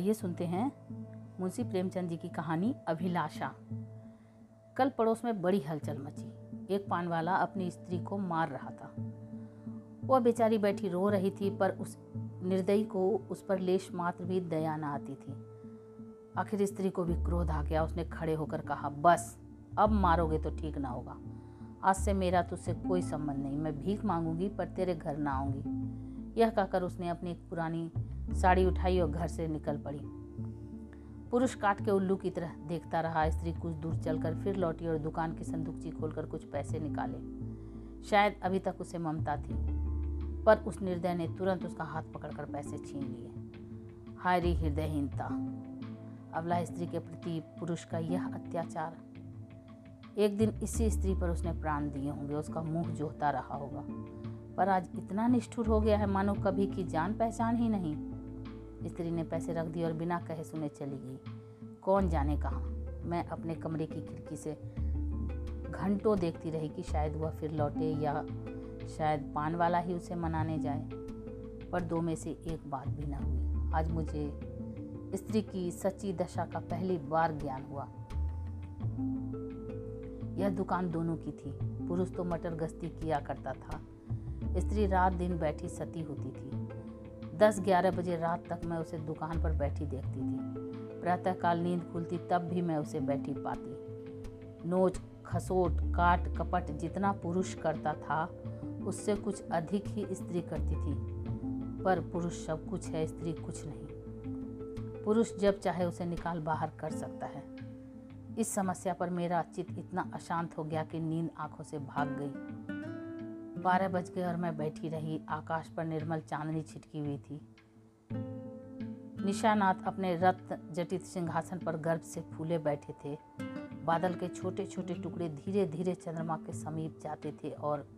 आइए सुनते हैं मुंशी प्रेमचंद जी की कहानी अभिलाषा। कल पड़ोस में बड़ी हलचल मची। एक पान वाला अपनी स्त्री को मार रहा था। वह बेचारी बैठी रो रही थी, पर उस निर्दयी को उस पर लेश मात्र भी दया न आती थी। आखिर स्त्री को भी क्रोध आ गया। उसने खड़े होकर कहा, बस, अब मारोगे तो ठीक ना होगा। आज से मेरा तुझसे कोई संबंध नहीं। मैं भीख मांगूँगी, पर तेरे घर ना आऊँगी। यह कहकर उसने अपनी एक पुरानी साड़ी उठाई और घर से निकल पड़ी। पुरुष काट के उल्लू की तरह देखता रहा, स्त्री कुछ दूर चलकर फिर लौटी और दुकान की संदूकची खोलकर कुछ पैसे निकाले। शायद अभी तक उसे ममता थी, पर उस निर्दय ने तुरंत उसका हाथ पकड़कर पैसे छीन लिए। हायरी हृदयहीनता, अबला स्त्री के प्रति पुरुष का यह अत्याचार। एक दिन इसी स्त्री पर उसने प्राण दिए होंगे, उसका मुँह जोहता रहा होगा। पर आज इतना निष्ठुर हो गया है मानो कभी की जान पहचान ही नहीं। स्त्री ने पैसे रख दिए और बिना कहे सुने चली गई। कौन जाने कहाँ? मैं अपने कमरे की खिड़की से घंटों देखती रही कि शायद वह फिर लौटे या शायद पान वाला ही उसे मनाने जाए, पर दो में से एक बात भी ना हुई। आज मुझे स्त्री की सच्ची दशा का पहली बार ज्ञान हुआ। यह दुकान दोनों की थी। पुरुष तो मटर गश्ती किया करता था। स्त्री रात दिन बैठी सती होती थी। दस ग्यारह बजे रात तक मैं उसे दुकान पर बैठी देखती थी। प्रातःकाल नींद खुलती तब भी मैं उसे बैठी पाती। नोच, खसोट, काट, कपट जितना पुरुष करता था, उससे कुछ अधिक ही स्त्री करती थी। पर पुरुष सब कुछ है, स्त्री कुछ नहीं। पुरुष जब चाहे उसे निकाल बाहर कर सकता है। इस समस्या पर मेरा चित इतना अशांत हो गया कि नींद आँखों से भाग गई। बारह बज गए और मैं बैठी रही, आकाश पर निर्मल चांदनी छिटकी हुई थी। निशानाथ अपने रत्न जटित सिंहासन पर गर्भ से फूले बैठे थे। बादल के छोटे छोटे टुकड़े धीरे धीरे चंद्रमा के समीप जाते थे और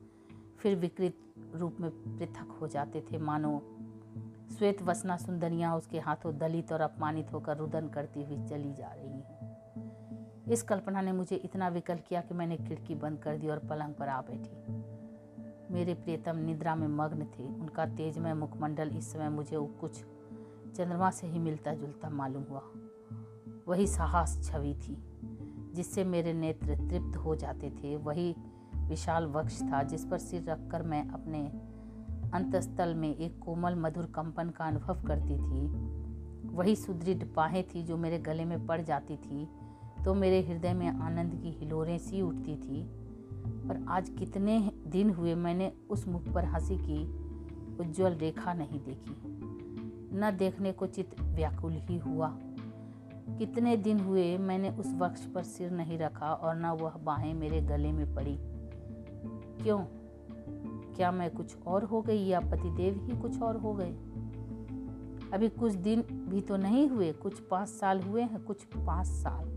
फिर विकृत रूप में पृथक हो जाते थे। मानो श्वेत वसना सुंदरियाँ उसके हाथों दलित और अपमानित होकर रुदन करती हुई चली जा रही हैं। इस कल्पना ने मुझे इतना विकल किया कि मैंने खिड़की बंद कर दी और पलंग पर आ बैठी। मेरे प्रियतम निद्रा में मग्न थे। उनका तेजमय मुखमंडल इस समय मुझे कुछ चंद्रमा से ही मिलता जुलता मालूम हुआ। वही साहस छवि थी, जिससे मेरे नेत्र तृप्त हो जाते थे। वही विशाल वक्ष था, जिस पर सिर रखकर मैं अपने अंतस्थल में एक कोमल, मधुर कंपन का अनुभव करती थी। वही सुदृढ़ बाहें थी, जो मेरे गले में पड़ जाती थी तो मेरे हृदय में आनंद की हिलोरें सी उठती थी। पर आज कितने दिन हुए मैंने उस मुख पर हँसी की, उज्जवल रेखा नहीं देखी। न देखने को चित व्याकुल ही हुआ। कितने दिन हुए मैंने उस वक्ष पर सिर नहीं रखा और न वह बाहें मेरे गले में पड़ी। क्यों? क्या मैं कुछ और हो गई या पतिदेव ही कुछ और हो गए? अभी कुछ दिन भी तो नहीं हुए, कुछ पाँच साल हुए हैं, कुछ पाँच साल।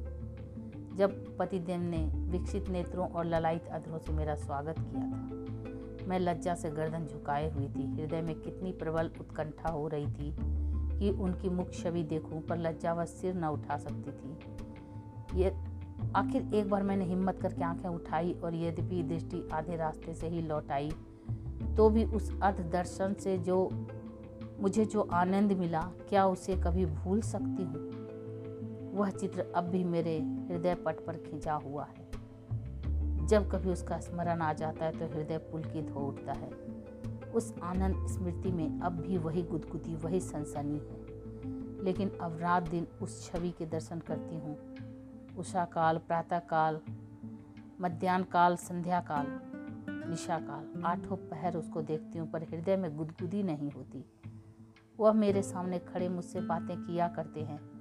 जब पतिदेव ने विकसित नेत्रों और ललायित अधरों से मेरा स्वागत किया था। मैं लज्जा से गर्दन झुकाए हुई थी। हृदय में कितनी प्रबल उत्कंठा हो रही थी कि उनकी मुख छवि देखूँ पर लज्जा व सिर न उठा सकती थी। ये आखिर एक बार मैंने हिम्मत करके आँखें उठाई और यद्यपि दृष्टि आधे रास्ते से ही लौट आई तो भी उस अध दर्शन से जो मुझे जो आनंद मिला, क्या उसे कभी भूल सकती हूँ? वह चित्र अब भी मेरे हृदय पट पर खिंचा हुआ है। जब कभी उसका स्मरण आ जाता है तो हृदय पुलकित हो उठता है। उस आनंद स्मृति में अब भी वही गुदगुदी, वही सनसनी है। लेकिन अब रात दिन उस छवि के दर्शन करती हूँ। उषा काल, प्रातः काल मध्यान्ह काल, संध्या काल, निशा काल, आठों पहर उसको देखती हूँ, पर हृदय में गुदगुदी नहीं होती। वह मेरे सामने खड़े मुझसे बातें किया करते हैं।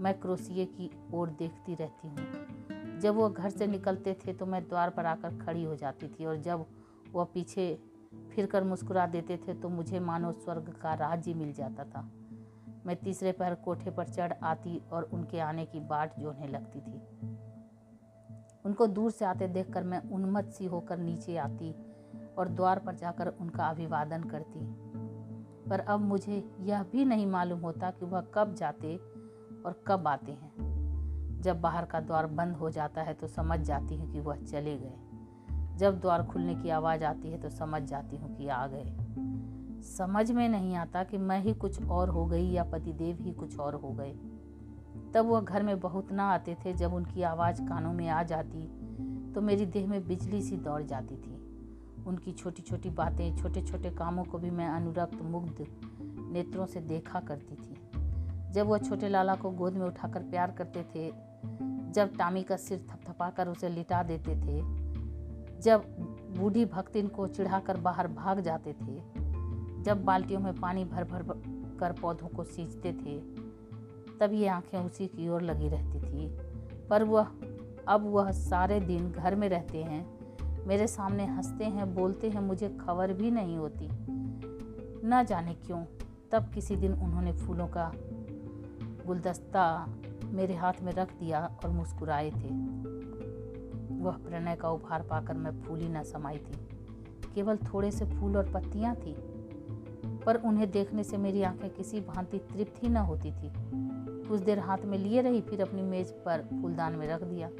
मैं क्रोसिए की ओर देखती रहती हूँ। जब वह घर से निकलते थे तो मैं द्वार पर आकर खड़ी हो जाती थी और जब वह पीछे फिर कर मुस्कुरा देते थे तो मुझे मानो स्वर्ग का राज्य मिल जाता था। मैं तीसरे पहर कोठे पर चढ़ आती और उनके आने की बाट जोड़ने लगती थी। उनको दूर से आते देखकर मैं उन्मत्त सी होकर नीचे आती और द्वार पर जाकर उनका अभिवादन करती। पर अब मुझे यह भी नहीं मालूम होता कि वह कब जाते और कब आते हैं? जब बाहर का द्वार बंद हो जाता है तो समझ जाती हूँ कि वह चले गए। जब द्वार खुलने की आवाज़ आती है तो समझ जाती हूँ कि आ गए। समझ में नहीं आता कि मैं ही कुछ और हो गई या पतिदेव ही कुछ और हो गए। तब वह घर में बहुत ना आते थे, जब उनकी आवाज़ कानों में आ जाती तो मेरी देह में बिजली सी दौड़ जाती थी। उनकी छोटी छोटी बातें छोटे छोटे कामों को भी मैं अनुरक्त, मुग्ध नेत्रों से देखा करती थी। जब वह छोटे लाला को गोद में उठाकर प्यार करते थे, जब टामी का सिर थपथपाकर उसे लिटा देते थे, जब बूढ़ी भक्तिन को चिढ़ाकर बाहर भाग जाते थे, जब बाल्टियों में पानी भर भर कर पौधों को सींचते थे, तब ये आँखें उसी की ओर लगी रहती थी। पर वह, अब वह सारे दिन घर में रहते हैं, मेरे सामने हँसते हैं, बोलते हैं, मुझे खबर भी नहीं होती। न जाने क्यों, तब किसी दिन उन्होंने फूलों का गुलदस्ता मेरे हाथ में रख दिया और मुस्कुराए थे। वह प्रणय का उपहार पाकर मैं फूली न समाई थी। केवल थोड़े से फूल और पत्तियाँ थी, पर उन्हें देखने से मेरी आँखें किसी भांति तृप्त ही न होती थी। कुछ देर हाथ में लिए रही, फिर अपनी मेज पर फूलदान में रख दिया।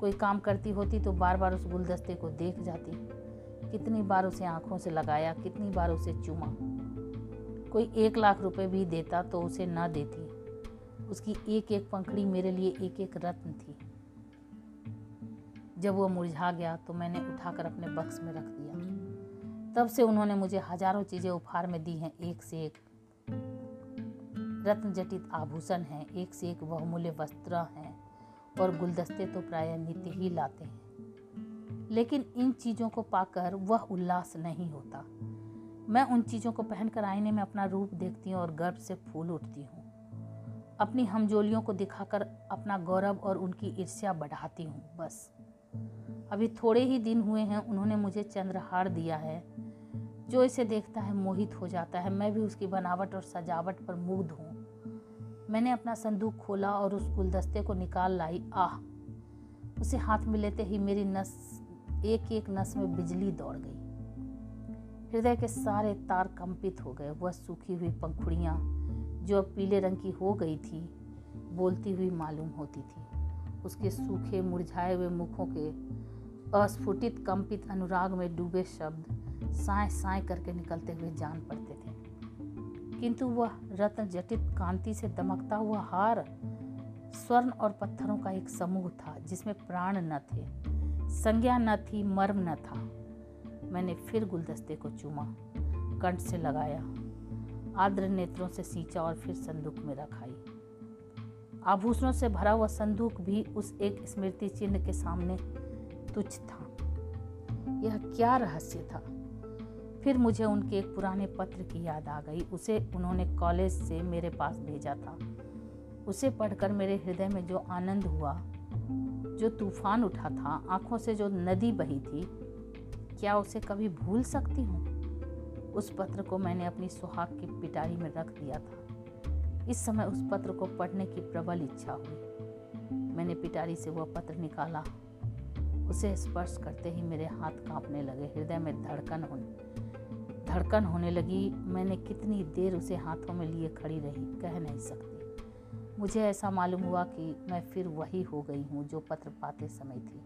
कोई काम करती होती तो बार बार उस गुलदस्ते को देख जाती। कितनी बार उसे आँखों से लगाया, कितनी बार उसे चूमा। कोई एक लाख रुपए भी देता तो उसे न देती। उसकी एक एक पंखड़ी मेरे लिए एक एक रत्न थी। जब वो मुरझा गया तो मैंने उठाकर अपने बक्स में रख दिया। तब से उन्होंने मुझे हज़ारों चीज़ें उपहार में दी हैं, एक से एक। रत्न जटित आभूषण हैं, एक से एक बहुमूल्य वस्त्र हैं और गुलदस्ते तो प्राय नित्य ही लाते हैं। लेकिन इन चीज़ों को पाकर वह उल्लास नहीं होता। मैं उन चीज़ों को पहनकर आईने में अपना रूप देखती हूँ और गर्व से फूल उठती हूँ। अपनी हमजोलियों को दिखाकर अपना गौरव और उनकी ईर्ष्या बढ़ाती हूँ, बस। अभी थोड़े ही दिन हुए हैं, उन्होंने मुझे चंद्रहार दिया है। जो इसे देखता है, मोहित हो जाता है। मैं भी उसकी बनावट और सजावट पर मुग्ध हूँ। मैंने अपना संदूक खोला और उस गुलदस्ते को निकाल लाई। आह! उसे हाथ में लेते ही मेरी नस एक एक नस में बिजली दौड़ गई। हृदय के सारे तार कंपित हो गए। वह सूखी हुई पंखुड़ियाँ जो अब पीले रंग की हो गई थी, बोलती हुई मालूम होती थी। उसके सूखे, मुरझाए हुए मुखों के अस्फुटित, कंपित अनुराग में डूबे शब्द साए साए करके निकलते हुए जान पड़ते थे। किंतु वह रत्न जटित कांति से दमकता हुआ हार स्वर्ण और पत्थरों का एक समूह था, जिसमें प्राण न थे, संज्ञा न थी, मर्म न था। मैंने फिर गुलदस्ते को चूमा, कंठ से लगाया। आर्द्र नेत्रों से सींचा और फिर संदूक में रखाई। आभूषणों से भरा हुआ संदूक भी उस एक स्मृति चिन्ह के सामने तुच्छ था। यह क्या रहस्य था? फिर मुझे उनके एक पुराने पत्र की याद आ गई। उसे उन्होंने कॉलेज से मेरे पास भेजा था। उसे पढ़कर मेरे हृदय में जो आनंद हुआ, जो तूफ़ान उठा था, आँखों से जो नदी बही थी, क्या उसे कभी भूल सकती हूँ? उस पत्र को मैंने अपनी सुहाग की पिटारी में रख दिया था। इस समय उस पत्र को पढ़ने की प्रबल इच्छा हुई। मैंने पिटारी से वह पत्र निकाला। उसे स्पर्श करते ही मेरे हाथ कांपने लगे। हृदय में धड़कन होने धड़कन होने लगी। मैंने कितनी देर उसे हाथों में लिए खड़ी रही, कह नहीं सकती। मुझे ऐसा मालूम हुआ कि मैं फिर वही हो गई हूँ जो पत्र पाते समय थी।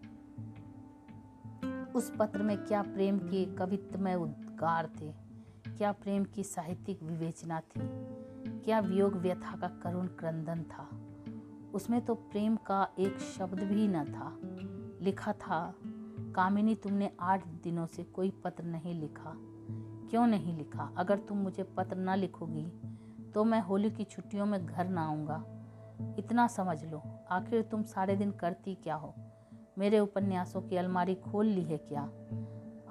उस पत्र में क्या प्रेम के कवित्वमय उद्गार थे? क्या प्रेम की साहित्यिक विवेचना थी? क्या वियोग व्यथा का करुण क्रंदन था? उसमें तो प्रेम का एक शब्द भी न था। लिखा था, कामिनी, तुमने आठ दिनों से कोई पत्र नहीं लिखा। क्यों नहीं लिखा? अगर तुम मुझे पत्र न लिखोगी तो मैं होली की छुट्टियों में घर ना आऊँगा। इतना समझ लो। आखिर तुम सारे दिन करती क्या हो? मेरे उपन्यासों की अलमारी खोल ली है क्या?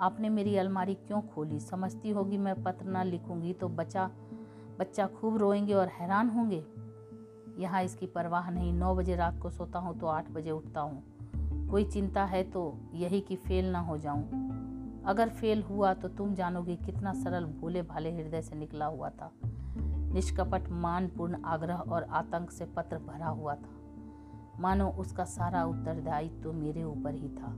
आपने मेरी अलमारी क्यों खोली? समझती होगी मैं पत्र ना लिखूँगी तो बच्चा बच्चा खूब रोएँगे और हैरान होंगे। यहाँ इसकी परवाह नहीं, नौ बजे रात को सोता हूँ तो आठ बजे उठता हूँ। कोई चिंता है तो यही कि फेल ना हो जाऊँ। अगर फेल हुआ तो तुम जानोगे कितना सरल भोले भाले हृदय से निकला हुआ था। निष्कपट, मानपूर्ण आग्रह और आतंक से पत्र भरा हुआ था। मानो उसका सारा उत्तरदायित्व तो मेरे ऊपर ही था।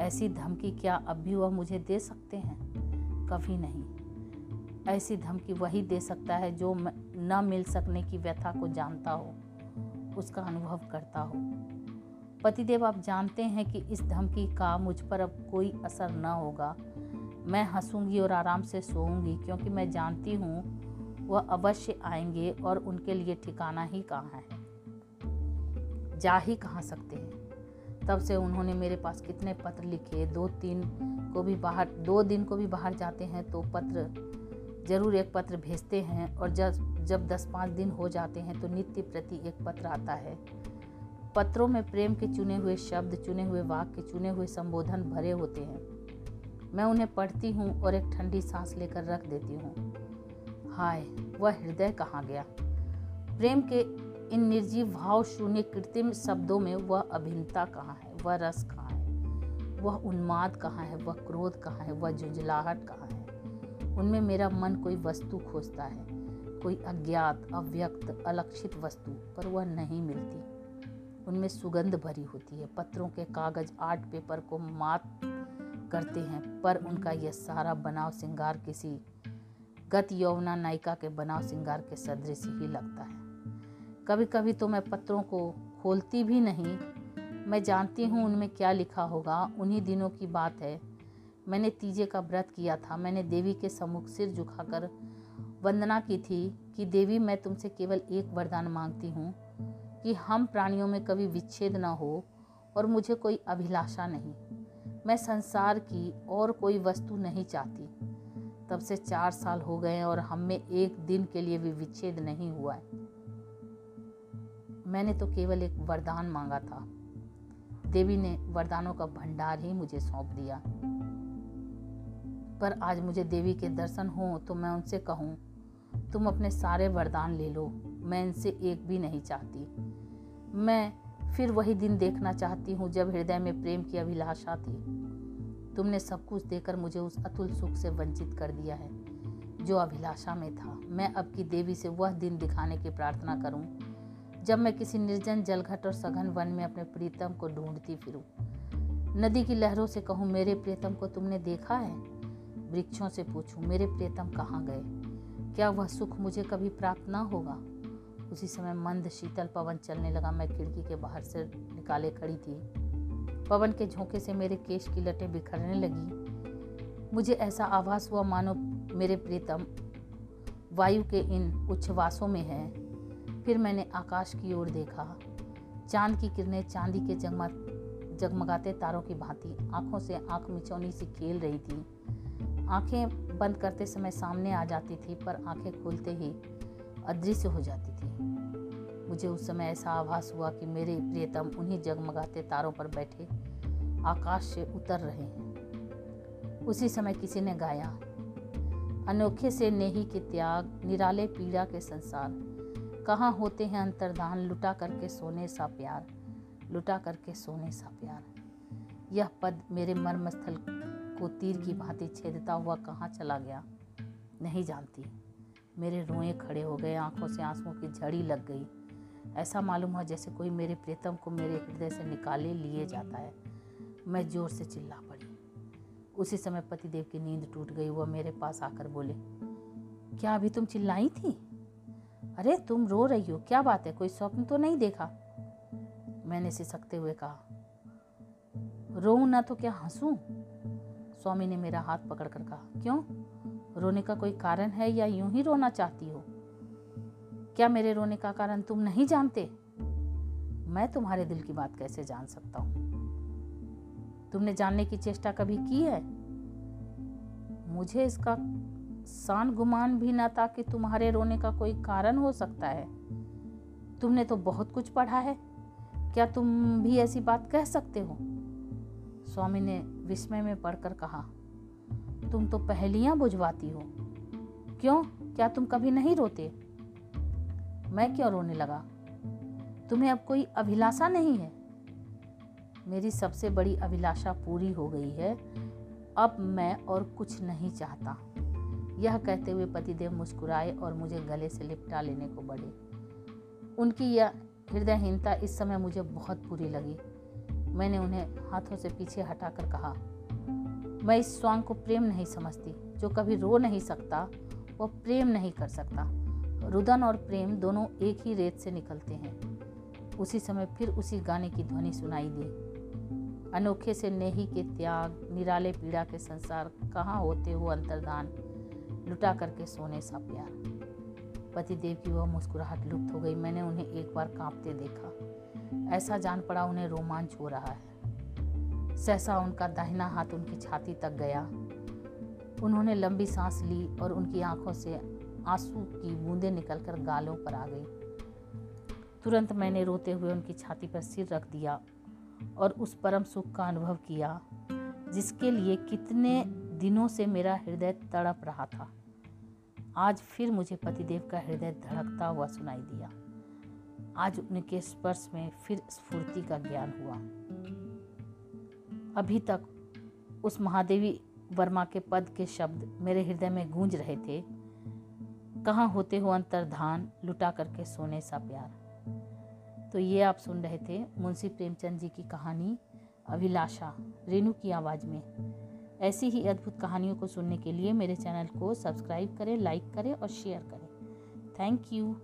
ऐसी धमकी क्या अब भी वह मुझे दे सकते हैं? कभी नहीं। ऐसी धमकी वही दे सकता है जो न मिल सकने की व्यथा को जानता हो, उसका अनुभव करता हो। पतिदेव, आप जानते हैं कि इस धमकी का मुझ पर अब कोई असर न होगा। मैं हंसूँगी और आराम से सोऊँगी, क्योंकि मैं जानती हूँ वह अवश्य आएँगे और उनके लिए ठिकाना ही कहाँ है। जा ही कहाँ सकते हैं। तब से उन्होंने मेरे पास कितने पत्र लिखे? दो तीन को भी बाहर, दो दिन को भी बाहर जाते हैं तो पत्र, ज़रूर एक पत्र भेजते हैं और जब जब दस पाँच दिन हो जाते हैं तो नित्य प्रति एक पत्र आता है। पत्रों में प्रेम के चुने हुए शब्द, चुने हुए वाक्य, चुने हुए संबोधन भरे होते हैं। मैं उन्हें पढ़ती हूँ और एक ठंडी सांस लेकर रख देती हूँ। हाय, वह हृदय कहाँ गया? प्रेम के इन निर्जीव भाव शून्य कृत्रिम शब्दों में वह अभिन्नता कहाँ है? वह रस कहाँ है? वह उन्माद कहाँ है? वह क्रोध कहाँ है? वह झुंझलाहट कहाँ है? उनमें मेरा मन कोई वस्तु खोजता है, कोई अज्ञात, अव्यक्त, अलक्षित वस्तु, पर वह नहीं मिलती। उनमें सुगंध भरी होती है। पत्रों के कागज़ आर्ट पेपर को मात करते हैं, पर उनका यह सारा बनाव श्रृंगार किसी गत यौवना नायिका के बनाव श्रृंगार के सदृश ही लगता है। कभी कभी तो मैं पत्रों को खोलती भी नहीं। मैं जानती हूँ उनमें क्या लिखा होगा, उन्हीं दिनों की बात है। मैंने तीजे का व्रत किया था, मैंने देवी के सम्मुख सिर झुकाकर वंदना की थी कि, देवी, मैं तुमसे केवल एक वरदान मांगती हूँ, कि हम प्राणियों में कभी विच्छेद न हो और मुझे कोई अभिलाषा नहीं। मैं संसार की और कोई वस्तु नहीं चाहती। तब से चार साल हो गए और हम में एक दिन के लिए भी विच्छेद नहीं हुआ है। मैंने तो केवल एक वरदान मांगा था। देवी ने वरदानों का भंडार ही मुझे सौंप दिया। पर आज मुझे देवी के दर्शन हो तो मैं उनसे कहूँ, तुम अपने सारे वरदान ले लो, मैं इनसे एक भी नहीं चाहती। मैं फिर वही दिन देखना चाहती हूँ जब हृदय में प्रेम की अभिलाषा थी। तुमने सब कुछ देकर मुझे उस अतुल सुख से वंचित कर दिया है, जो अभिलाषा में था। मैं अब की देवी से वह दिन दिखाने की प्रार्थना करूँ जब मैं किसी निर्जन जलघट और सघन वन में अपने प्रीतम को ढूंढती फिरूं, नदी की लहरों से कहूँ, मेरे प्रीतम को तुमने देखा है? वृक्षों से पूछूँ, मेरे प्रीतम कहाँ गए? क्या वह सुख मुझे कभी प्राप्त ना होगा? उसी समय मंद शीतल पवन चलने लगा। मैं खिड़की के बाहर से निकाले खड़ी थी। पवन के झोंके से मेरे केश की लटें बिखरने लगी। मुझे ऐसा आभास हुआ, मानो मेरे प्रीतम वायु के इन उच्छ्वासों में है। फिर मैंने आकाश की ओर देखा। चाँद की किरणें चांदी के जगमा, जगमगाते तारों की भांति आँखों से आँख मिचौनी सी खेल रही थी। आँखें बंद करते समय सामने आ जाती थी, पर आँखें खोलते ही अदृश्य हो जाती थी। मुझे उस समय ऐसा आभास हुआ कि मेरे प्रियतम उन्हीं जगमगाते तारों पर बैठे आकाश से उतर रहे हैं। उसी समय किसी ने गाया, अनोखे से नेही के त्याग, निराले पीड़ा के संसार कहाँ होते हैं अंतर्दान लुटा करके सोने सा प्यार, लुटा करके सोने सा प्यार। यह पद मेरे मर्मस्थल को तीर की भांति छेदता हुआ कहाँ चला गया? नहीं जानती। मेरे रोए खड़े हो गए, आँखों से आंसुओं की झड़ी लग गई। ऐसा मालूम हुआ जैसे कोई मेरे प्रीतम को मेरे हृदय से निकाले लिए जाता है। मैं ज़ोर से चिल्ला पड़ी। उसी समय पतिदेव की नींद टूट गई। वह मेरे पास आकर बोले, क्या अभी तुम चिल्लाई थी? अरे, तुम रो रही हो, क्या बात है? कोई स्वप्न तो नहीं देखा? मैंने सिसकते हुए कहा। रो ना तो क्या हंसू? स्वामी ने मेरा हाथ पकड़कर कहा। क्यों? रोने का कोई कारण है या यूँ ही रोना चाहती हो? क्या मेरे रोने का कारण तुम नहीं जानते? मैं तुम्हारे दिल की बात कैसे जान सकता हूँ? तुमने जानने की चेष्टा कभी की है? मुझे इसका सान गुमान भी ना था कि तुम्हारे रोने का कोई कारण हो सकता है। तुमने तो बहुत कुछ पढ़ा है। क्या तुम भी ऐसी बात कह सकते हो? स्वामी ने विस्मय में पढ़कर कहा, तुम तो पहलियाँ बुझवाती हो। क्यों? क्या तुम कभी नहीं रोते? मैं क्यों रोने लगा? तुम्हें अब कोई अभिलाषा नहीं है। मेरी सबसे बड़ी अभिलाषा पूरी हो गई है। अब मैं और कुछ नहीं चाहता। यह कहते हुए पतिदेव मुस्कुराए और मुझे गले से लिपटा लेने को बढ़े। उनकी यह हृदयहीनता इस समय मुझे बहुत बुरी लगी। मैंने उन्हें हाथों से पीछे हटाकर कहा, मैं इस स्वांग को प्रेम नहीं समझती। जो कभी रो नहीं सकता वह प्रेम नहीं कर सकता। रुदन और प्रेम दोनों एक ही रेत से निकलते हैं। उसी समय फिर उसी गाने की ध्वनि सुनाई दी। अनोखे से नेही के त्याग, निराले पीड़ा के संसार, कहाँ होते हो अंतर्दान? लुटा करके सोने सा प्यार। पतिदेव की वह मुस्कुराहट लुप्त हो गई। मैंने उन्हें एक बार कांपते देखा। ऐसा जान पड़ा उन्हें रोमांच हो रहा है। सहसा उनका दाहिना हाथ उनकी छाती तक गया। उन्होंने लंबी सांस ली और उनकी आँखों से आँसू की बूंदें निकलकर गालों पर आ गई। तुरंत मैंने रोते हुए उनकी छाती पर सिर रख दिया और उस परम सुख का अनुभव किया, जिसके लिए कितने दिनों से मेरा हृदय तड़प रहा था। आज फिर मुझे पतिदेव का हृदय धड़कता हुआ सुनाई दिया। आज उनके स्पर्श में फिर स्फूर्ति का ज्ञान हुआ। अभी तक उस महादेवी वर्मा के पद के शब्द मेरे हृदय में गूंज रहे थे। कहाँ होते हो अंतर्धान, लुटा करके सोने सा प्यार। तो ये आप सुन रहे थे मुंशी प्रेमचंद जी की कहानी, अभिलाषा, रेणु की आवाज़ में। ऐसी ही अद्भुत कहानियों को सुनने के लिए मेरे चैनल को सब्सक्राइब करें, लाइक करें और शेयर करें। Thank you.